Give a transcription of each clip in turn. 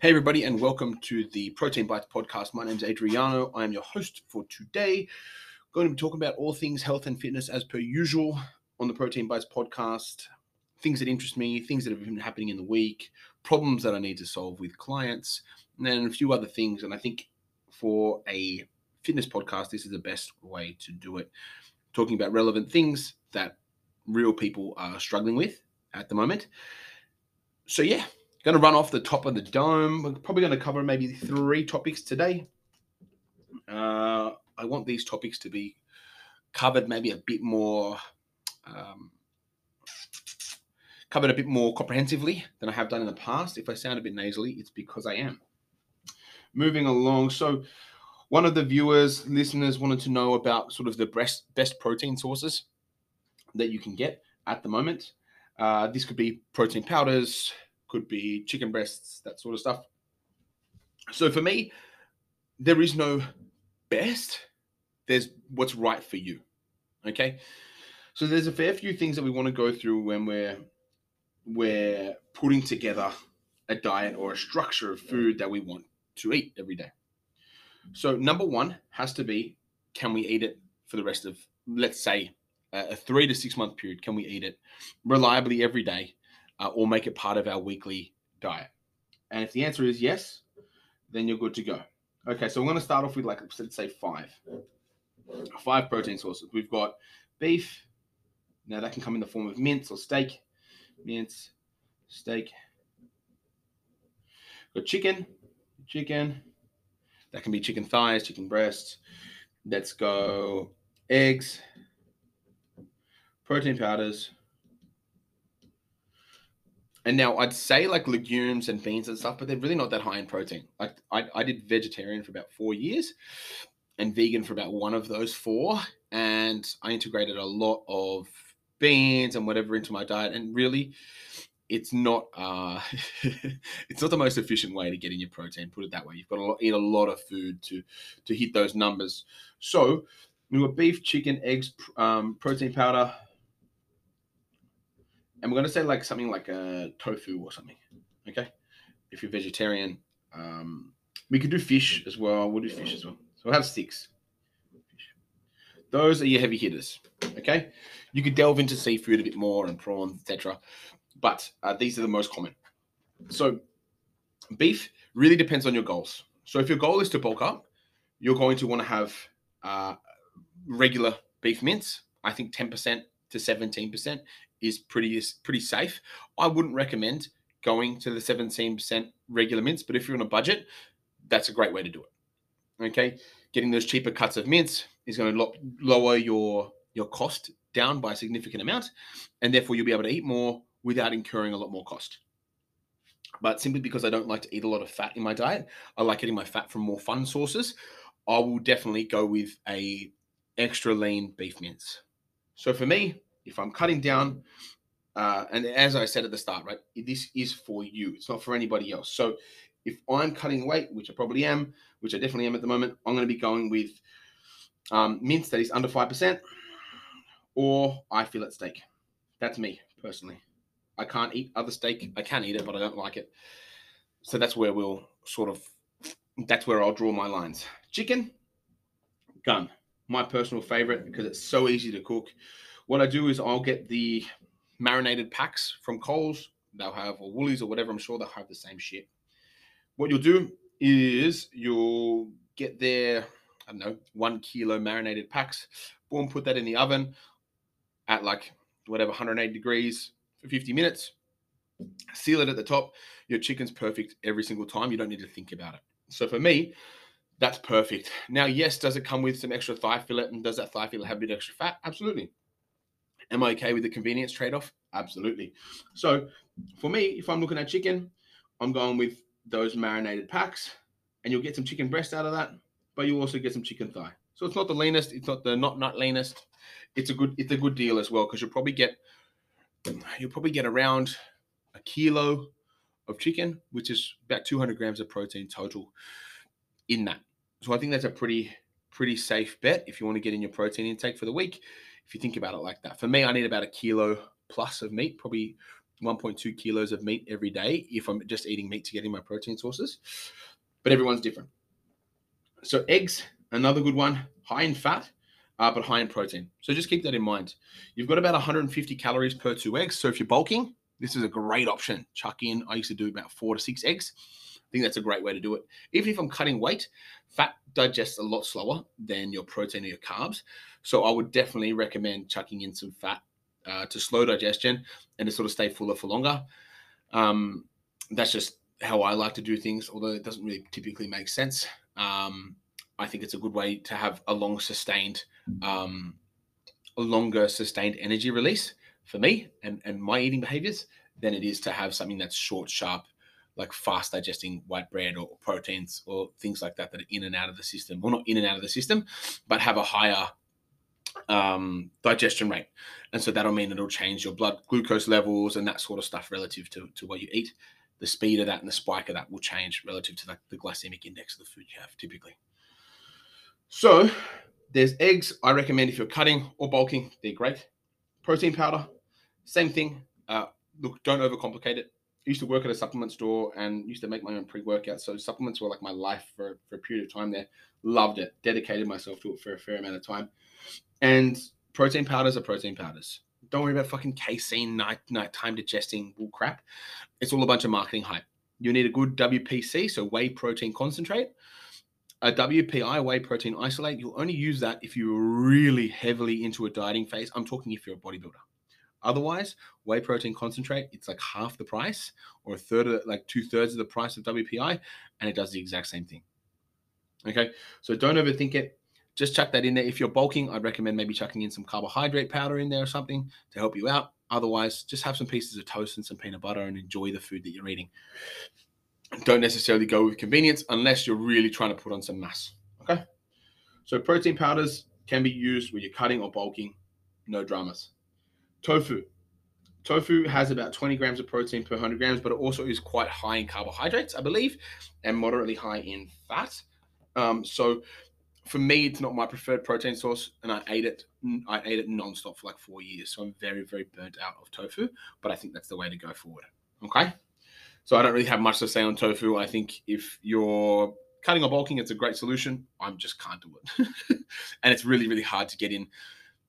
Hey, everybody, and welcome to the Protein Bites podcast. My name is Adriano. I am your host for today. Going to be talking about all things health and fitness as per usual on the Protein Bites podcast. Things that interest me, things that have been happening in the week, problems that I need to solve with clients, and then a few other things. And I think for a fitness podcast, this is the best way to do it. Talking about relevant things that real people are struggling with at the moment. So, yeah, Going to run off the top of the dome. We're probably going to cover maybe three topics today. Uh, I want these topics to be covered maybe a bit more, um, covered a bit more comprehensively than I have done in the past. If I sound a bit nasally, it's because I am. Moving along. So, one of the viewers, listeners wanted to know about sort of the best, best protein sources that you can get at the moment. Uh, this could be protein powders, could be chicken breasts, that sort of stuff. So for me, there is no best. There's what's right for you. Okay. So there's a fair few things that we want to go through when we're we're putting together a diet or a structure of food that we want to eat every day. So number one has to be can we eat it for the rest of let's say a three to six month period? Can we eat it reliably every day uh, or make it part of our weekly diet? And if the answer is yes, then you're good to go. Okay, so we're going to start off with like let's say five, five protein sources. We've got beef. Now that can come in the form of mince or steak, mince, steak. Got chicken, chicken. That can be chicken thighs, chicken breasts. Let's go eggs, protein powders, and now I'd say like legumes and beans and stuff, but they're really not that high in protein. Like I, I did vegetarian for about four years and vegan for about one of those four. And I integrated a lot of beans and whatever into my diet. And really, it's not uh, it's not the most efficient way to get in your protein. Put it that way. You've got to eat a lot of food to to hit those numbers. So we were beef, chicken, eggs, um, protein powder, and we're going to say like something like a tofu or something. Okay, if you're vegetarian, um, we could do fish as well. We'll do fish as well. So we'll have six. Those are your heavy hitters. Okay, you could delve into seafood a bit more and prawns, etc. But uh, these are the most common. So beef really depends on your goals. So if your goal is to bulk up, you're going to want to have uh, regular beef mince. I think 10% to 17% is pretty pretty safe. I wouldn't recommend going to the 17% regular mints, but if you're on a budget, that's a great way to do it. Okay, getting those cheaper cuts of mints is going to lo- lower your your cost down by a significant amount, and therefore you'll be able to eat more without incurring a lot more cost. But simply because I don't like to eat a lot of fat in my diet, I like getting my fat from more fun sources. I will definitely go with a extra lean beef mince. So for me, if I'm cutting down, uh, and as I said at the start, right, this is for you. It's not for anybody else. So if I'm cutting weight, which I probably am, which I definitely am at the moment, I'm going to be going with um, mince that is under five percent, or eye fillet steak. That's me personally. I can't eat other steak. I can eat it, but I don't like it. So that's where we'll sort of. That's where I'll draw my lines. Chicken, gun. My personal favorite because it's so easy to cook. What I do is I'll get the marinated packs from Coles. They'll have or Woolies or whatever. I'm sure they'll have the same shit. What you'll do is you'll get their I don't know one kilo marinated packs. Boom, put that in the oven at like whatever 180 degrees for 50 minutes. Seal it at the top. Your chicken's perfect every single time. You don't need to think about it. So for me, that's perfect. Now, yes, does it come with some extra thigh fillet and does that thigh fillet have a bit extra fat? Absolutely. Am I okay with the convenience trade off? Absolutely. So for me, if I'm looking at chicken, I'm going with those marinated packs, and you'll get some chicken breast out of that, but you also get some chicken thigh. So it's not the leanest, it's not the not not leanest. It's a good it's a good deal as well because you'll probably get you'll probably get around a kilo of chicken, which is about 200 grams of protein total in that. So I think that's a pretty pretty safe bet if you want to get in your protein intake for the week if you think about it like that. For me, I need about a kilo plus of meat, probably 1.2 kilos of meat every day if I'm just eating meat to get in my protein sources. But everyone's different. So eggs, another good one, high in fat, uh, but high in protein. So just keep that in mind. You've got about 150 calories per two eggs. So if you're bulking, this is a great option. Chuck in. I used to do about four to six eggs. I think that's a great way to do it. Even if I'm cutting weight, fat digests a lot slower than your protein or your carbs. So I would definitely recommend chucking in some fat uh, to slow digestion and to sort of stay fuller for longer. Um, that's just how I like to do things, although it doesn't really typically make sense. Um, I think it's a good way to have a long sustained, um, a longer sustained energy release for me and, and my eating behaviors than it is to have something that's short, sharp, like fast digesting white bread or proteins or things like that that are in and out of the system. Well, not in and out of the system, but have a higher um, digestion rate. And so that'll mean it'll change your blood glucose levels and that sort of stuff relative to, to what you eat. The speed of that and the spike of that will change relative to the, the glycemic index of the food you have typically. So there's eggs. I recommend if you're cutting or bulking, they're great. Protein powder, same thing. Uh, look, don't overcomplicate it. Used to work at a supplement store and used to make my own pre-workout. So supplements were like my life for, for a period of time there. Loved it. Dedicated myself to it for a fair amount of time. And protein powders are protein powders. Don't worry about fucking casein, night nighttime digesting bull crap. It's all a bunch of marketing hype. You need a good WPC, so whey protein concentrate. A WPI, whey protein isolate, you'll only use that if you're really heavily into a dieting phase. I'm talking if you're a bodybuilder. Otherwise, whey protein concentrate, it's like half the price or a third of like two thirds of the price of WPI, and it does the exact same thing. Okay, so don't overthink it. Just chuck that in there. If you're bulking, I'd recommend maybe chucking in some carbohydrate powder in there or something to help you out. Otherwise, just have some pieces of toast and some peanut butter and enjoy the food that you're eating. Don't necessarily go with convenience unless you're really trying to put on some mass. Okay, so protein powders can be used when you're cutting or bulking, no dramas. Tofu. Tofu has about 20 grams of protein per 100 grams, but it also is quite high in carbohydrates, I believe, and moderately high in fat. Um, so for me, it's not my preferred protein source, and I ate it. I ate it nonstop for like four years, so I'm very, very burnt out of tofu. But I think that's the way to go forward. Okay, so I don't really have much to say on tofu. I think if you're cutting or bulking, it's a great solution. I just can't do it, and it's really, really hard to get in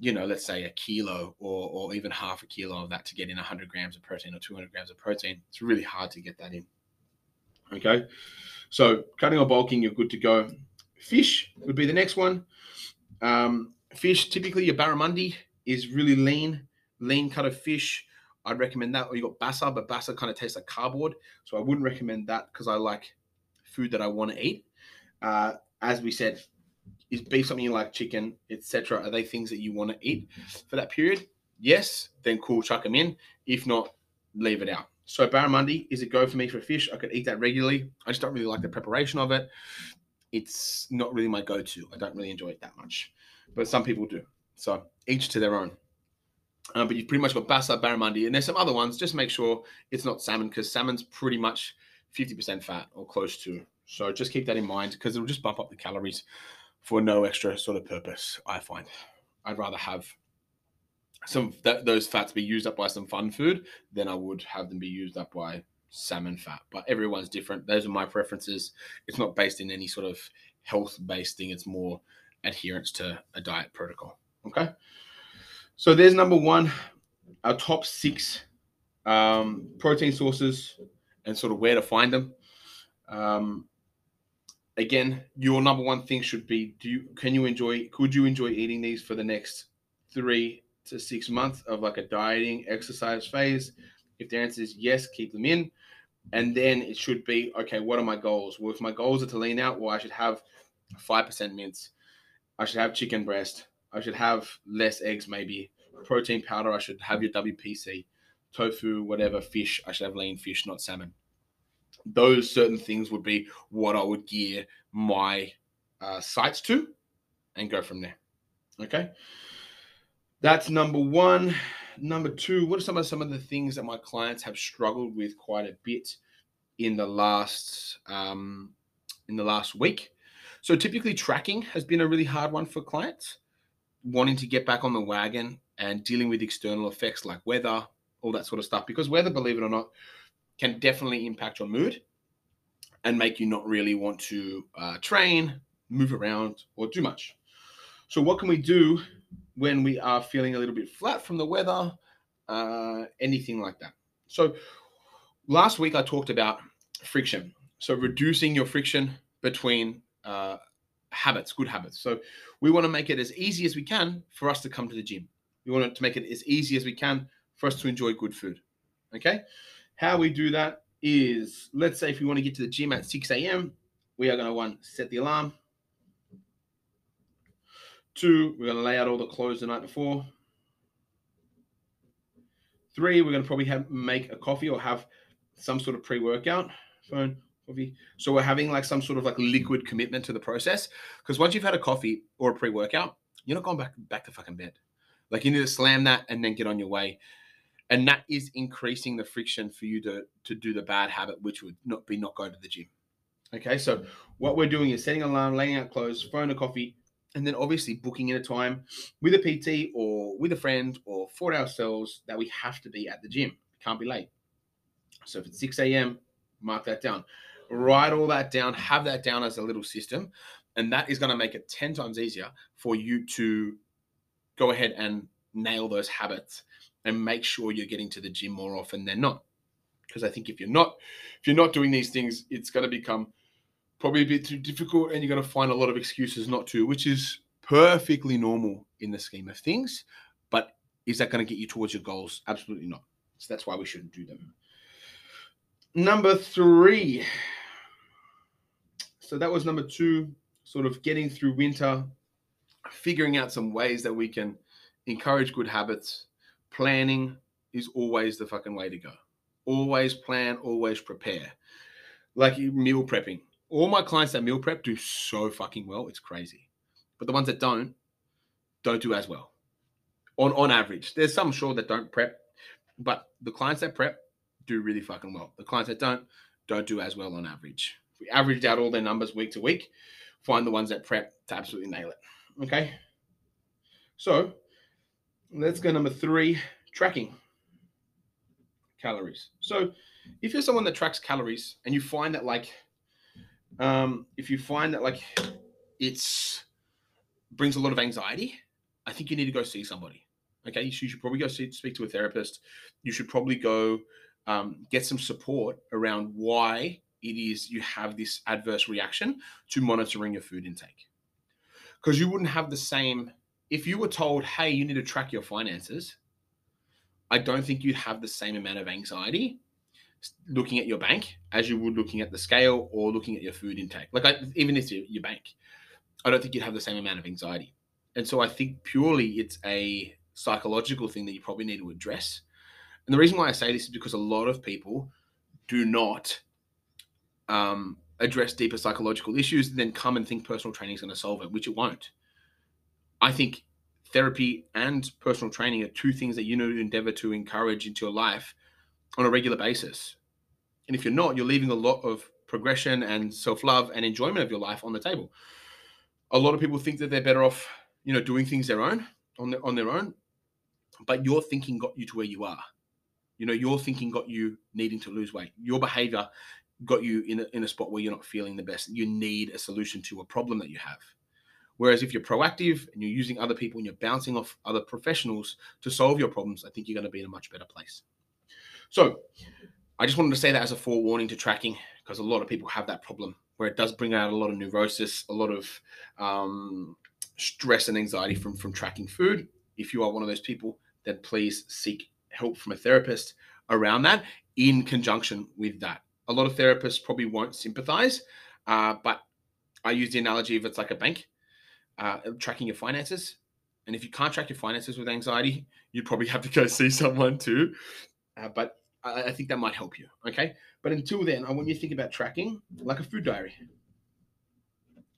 you know, let's say a kilo or, or even half a kilo of that to get in 100 grams of protein or 200 grams of protein. It's really hard to get that in. Okay. So cutting or bulking, you're good to go. Fish would be the next one. Um, fish, typically your barramundi is really lean, lean cut of fish. I'd recommend that. Or you got basa, but basa kind of tastes like cardboard. So I wouldn't recommend that because I like food that I want to eat. Uh, as we said, is beef something you like, chicken, etc. Are they things that you want to eat for that period? Yes, then cool, chuck them in. If not, leave it out. So barramundi is a go for me for fish. I could eat that regularly. I just don't really like the preparation of it. It's not really my go-to. I don't really enjoy it that much, but some people do. So each to their own. Um, but you've pretty much got basa, barramundi, and there's some other ones. Just make sure it's not salmon because salmon's pretty much 50% fat or close to. So just keep that in mind because it'll just bump up the calories for no extra sort of purpose. I find I'd rather have some th- those fats be used up by some fun food than I would have them be used up by salmon fat. But everyone's different. Those are my preferences. It's not based in any sort of health based thing. It's more adherence to a diet protocol. Okay. So there's number one, our top six um, protein sources and sort of where to find them. Um, again, your number one thing should be: Do you can you enjoy? Could you enjoy eating these for the next three to six months of like a dieting exercise phase? If the answer is yes, keep them in. And then it should be okay. What are my goals? Well, if my goals are to lean out, well, I should have five percent mince. I should have chicken breast. I should have less eggs, maybe protein powder. I should have your WPC, tofu, whatever fish. I should have lean fish, not salmon those certain things would be what I would gear my uh, sights to and go from there. Okay. That's number one. Number two, what are some of some of the things that my clients have struggled with quite a bit in the last um, in the last week? So typically tracking has been a really hard one for clients wanting to get back on the wagon and dealing with external effects like weather, all that sort of stuff. Because weather, believe it or not, can definitely impact your mood and make you not really want to uh, train, move around, or do much. So, what can we do when we are feeling a little bit flat from the weather? Uh, anything like that. So, last week I talked about friction. So, reducing your friction between uh, habits, good habits. So, we want to make it as easy as we can for us to come to the gym. We want to make it as easy as we can for us to enjoy good food. Okay. How we do that is let's say if we want to get to the gym at 6 a.m., we are going to one, set the alarm. Two, we're going to lay out all the clothes the night before. Three, we're going to probably have make a coffee or have some sort of pre-workout. Phone, coffee. So we're having like some sort of like liquid commitment to the process. Because once you've had a coffee or a pre-workout, you're not going back back to fucking bed. Like you need to slam that and then get on your way and that is increasing the friction for you to to do the bad habit, which would not be not going to the gym. Okay, so what we're doing is setting an alarm, laying out clothes, phone a coffee, and then obviously booking in a time with a PT or with a friend or for ourselves that we have to be at the gym. can't be late. So if it's 6 a.m., mark that down. Write all that down, have that down as a little system, and that is going to make it 10 times easier for you to go ahead and nail those habits and make sure you're getting to the gym more often than not. Because I think if you're not, if you're not doing these things, it's going to become probably a bit too difficult, and you're going to find a lot of excuses not to, which is perfectly normal in the scheme of things. But is that going to get you towards your goals? Absolutely not. So that's why we shouldn't do them. Number three. So that was number two, sort of getting through winter, figuring out some ways that we can encourage good habits planning is always the fucking way to go. Always plan, always prepare. Like meal prepping. All my clients that meal prep do so fucking well. It's crazy. But the ones that don't, don't do as well. On on average. There's some sure that don't prep, but the clients that prep do really fucking well. The clients that don't, don't do as well on average. If we averaged out all their numbers week to week, find the ones that prep to absolutely nail it. Okay. So let's go number three tracking calories. So if you're someone that tracks calories and you find that like um, if you find that like it's brings a lot of anxiety, I think you need to go see somebody. Okay, you should, probably go see, speak to a therapist. You should probably go um, get some support around why it is you have this adverse reaction to monitoring your food intake. Because you wouldn't have the same if you were told, hey, you need to track your finances, I don't think you'd have the same amount of anxiety looking at your bank as you would looking at the scale or looking at your food intake. Like, I, even if you, your bank, I don't think you'd have the same amount of anxiety. And so I think purely it's a psychological thing that you probably need to address. And the reason why I say this is because a lot of people do not um, address deeper psychological issues, and then come and think personal training is going to solve it, which it won't. I think therapy and personal training are two things that you need to endeavor to encourage into your life on a regular basis. And if you're not, you're leaving a lot of progression and self-love and enjoyment of your life on the table. A lot of people think that they're better off, you know, doing things their own on their on their own, but your thinking got you to where you are. You know, your thinking got you needing to lose weight. Your behavior got you in a, in a spot where you're not feeling the best. You need a solution to a problem that you have. Whereas if you're proactive and you're using other people and you're bouncing off other professionals to solve your problems, I think you're going to be in a much better place. So I just wanted to say that as a forewarning to tracking because a lot of people have that problem where it does bring out a lot of neurosis, a lot of um, stress and anxiety from from tracking food. If you are one of those people, then please seek help from a therapist around that in conjunction with that. A lot of therapists probably won't sympathize, uh, but I use the analogy of it's like a bank uh, tracking your finances. And if you can't track your finances with anxiety, you'd probably have to go see someone too. Uh, but I, I think that might help you. Okay. But until then, I want you to think about tracking like a food diary.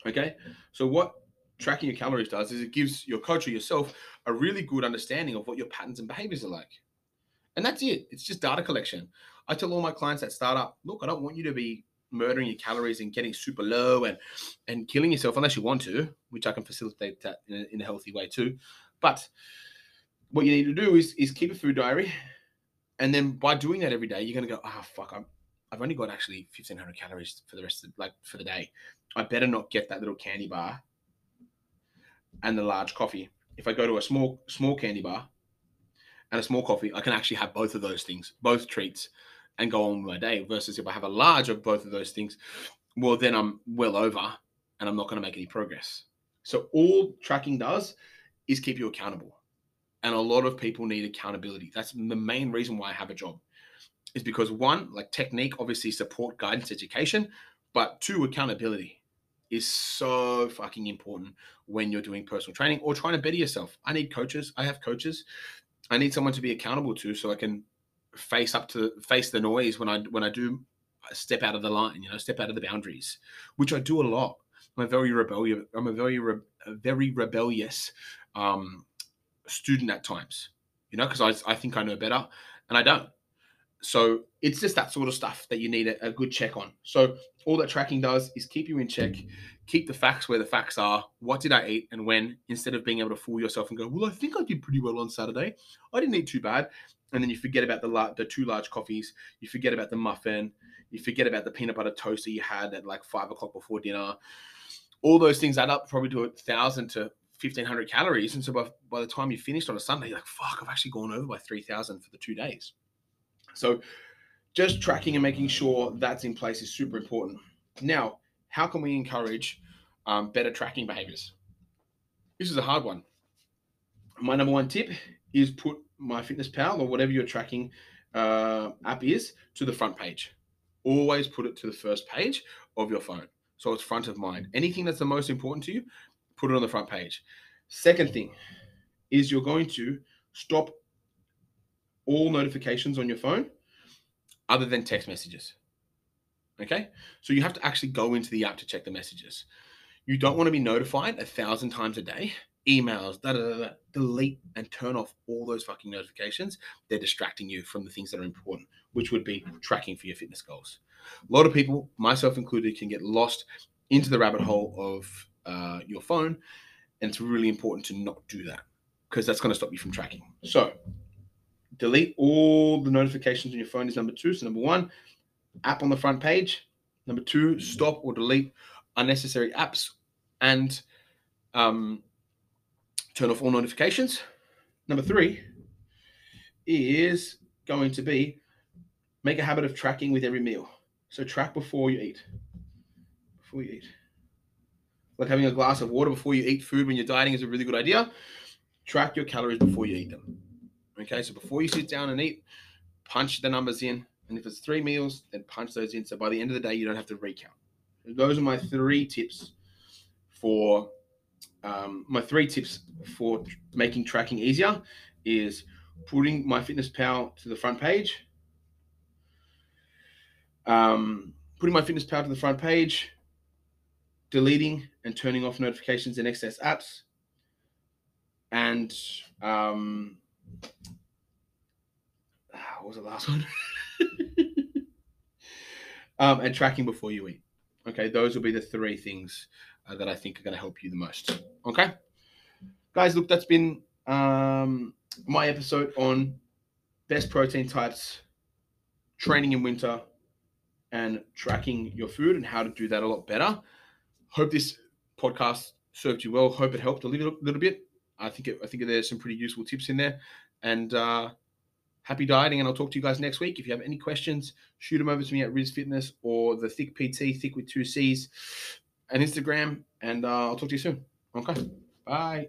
Okay. So, what tracking your calories does is it gives your coach or yourself a really good understanding of what your patterns and behaviors are like. And that's it. It's just data collection. I tell all my clients that start up, look, I don't want you to be murdering your calories and getting super low and and killing yourself unless you want to, which I can facilitate that in a, in a healthy way too. But what you need to do is is keep a food diary And then by doing that every day, you're gonna go, ah, oh, fuck, I'm, I've only got actually 1500 calories for the rest of like for the day. I better not get that little candy bar and the large coffee. If I go to a small small candy bar and a small coffee, I can actually have both of those things, both treats, and go on with my day. Versus if I have a large of both of those things, well, then I'm well over and I'm not going to make any progress. So all tracking does is keep you accountable. And a lot of people need accountability. That's the main reason why I have a job. Is because one, like technique, obviously support guidance education, but two, accountability is so fucking important when you're doing personal training or trying to better yourself. I need coaches. I have coaches. I need someone to be accountable to so I can face up to face the noise when I when I do step out of the line, you know, step out of the boundaries, which I do a lot. I'm a very rebellious. I'm a very re, a very rebellious um, student at times, you know, because I I think I know better and I don't. So it's just that sort of stuff that you need a, a, good check on. So all that tracking does is keep you in check, keep the facts where the facts are. What did I eat and when? Instead of being able to fool yourself and go, well, I think I did pretty well on Saturday. I didn't eat too bad. And then you forget about the la- the two large coffees. You forget about the muffin. You forget about the peanut butter toast that you had at like five o'clock before dinner. All those things add up probably to a thousand to 1500 calories. And so by, by the time you finished on a Sunday, you're like, fuck, I've actually gone over by 3000 for the two days. So just tracking and making sure that's in place is super important. Now, how can we encourage um, better tracking behaviors? This is a hard one. My number one tip is put MyFitnessPal or whatever your tracking uh, app is to the front page. Always put it to the first page of your phone. So it's front of mind. Anything that's the most important to you, put it on the front page. Second thing is you're going to stop all notifications on your phone other than text messages. Okay. So you have to actually go into the app to check the messages. You don't want to be notified a thousand times a day, emails, da, da, da, delete and turn off all those fucking notifications. They're distracting you from the things that are important, which would be tracking for your fitness goals. A lot of people, myself included, can get lost into the rabbit hole of uh, your phone. And it's really important to not do that because that's going to stop you from tracking. So delete all the notifications on your phone is number two. So number one, app on the front page. Number two, stop or delete unnecessary apps and um, turn off all notifications. Number three is going to be make a habit of tracking with every meal. So track before you eat. Before you eat. Like having a glass of water before you eat food when you're dieting is a really good idea. Track your calories before you eat them. Okay, so before you sit down and eat, punch the numbers in. And if it's three meals, then punch those in. So by the end of the day, you don't have to recount. Those are my three tips for um, my three tips for making tracking easier is putting MyFitnessPal to the front page, um, putting MyFitnessPal to the front page, deleting and turning off notifications in excess apps, and um, what was the last one? um, and tracking before you eat. Okay, those will be the three things uh, that I think are going to help you the most. Okay, guys, look, that's been um, my episode on best protein types, training in winter, and tracking your food and how to do that a lot better. Hope this podcast served you well. Hope it helped a little, little bit. I think it, I think there's some pretty useful tips in there, and uh, happy dieting, and I'll talk to you guys next week. If you have any questions, shoot them over to me at Riz Fitness or the Thicc PT, Thick with two C's, and Instagram, and uh, I'll talk to you soon. Okay, bye.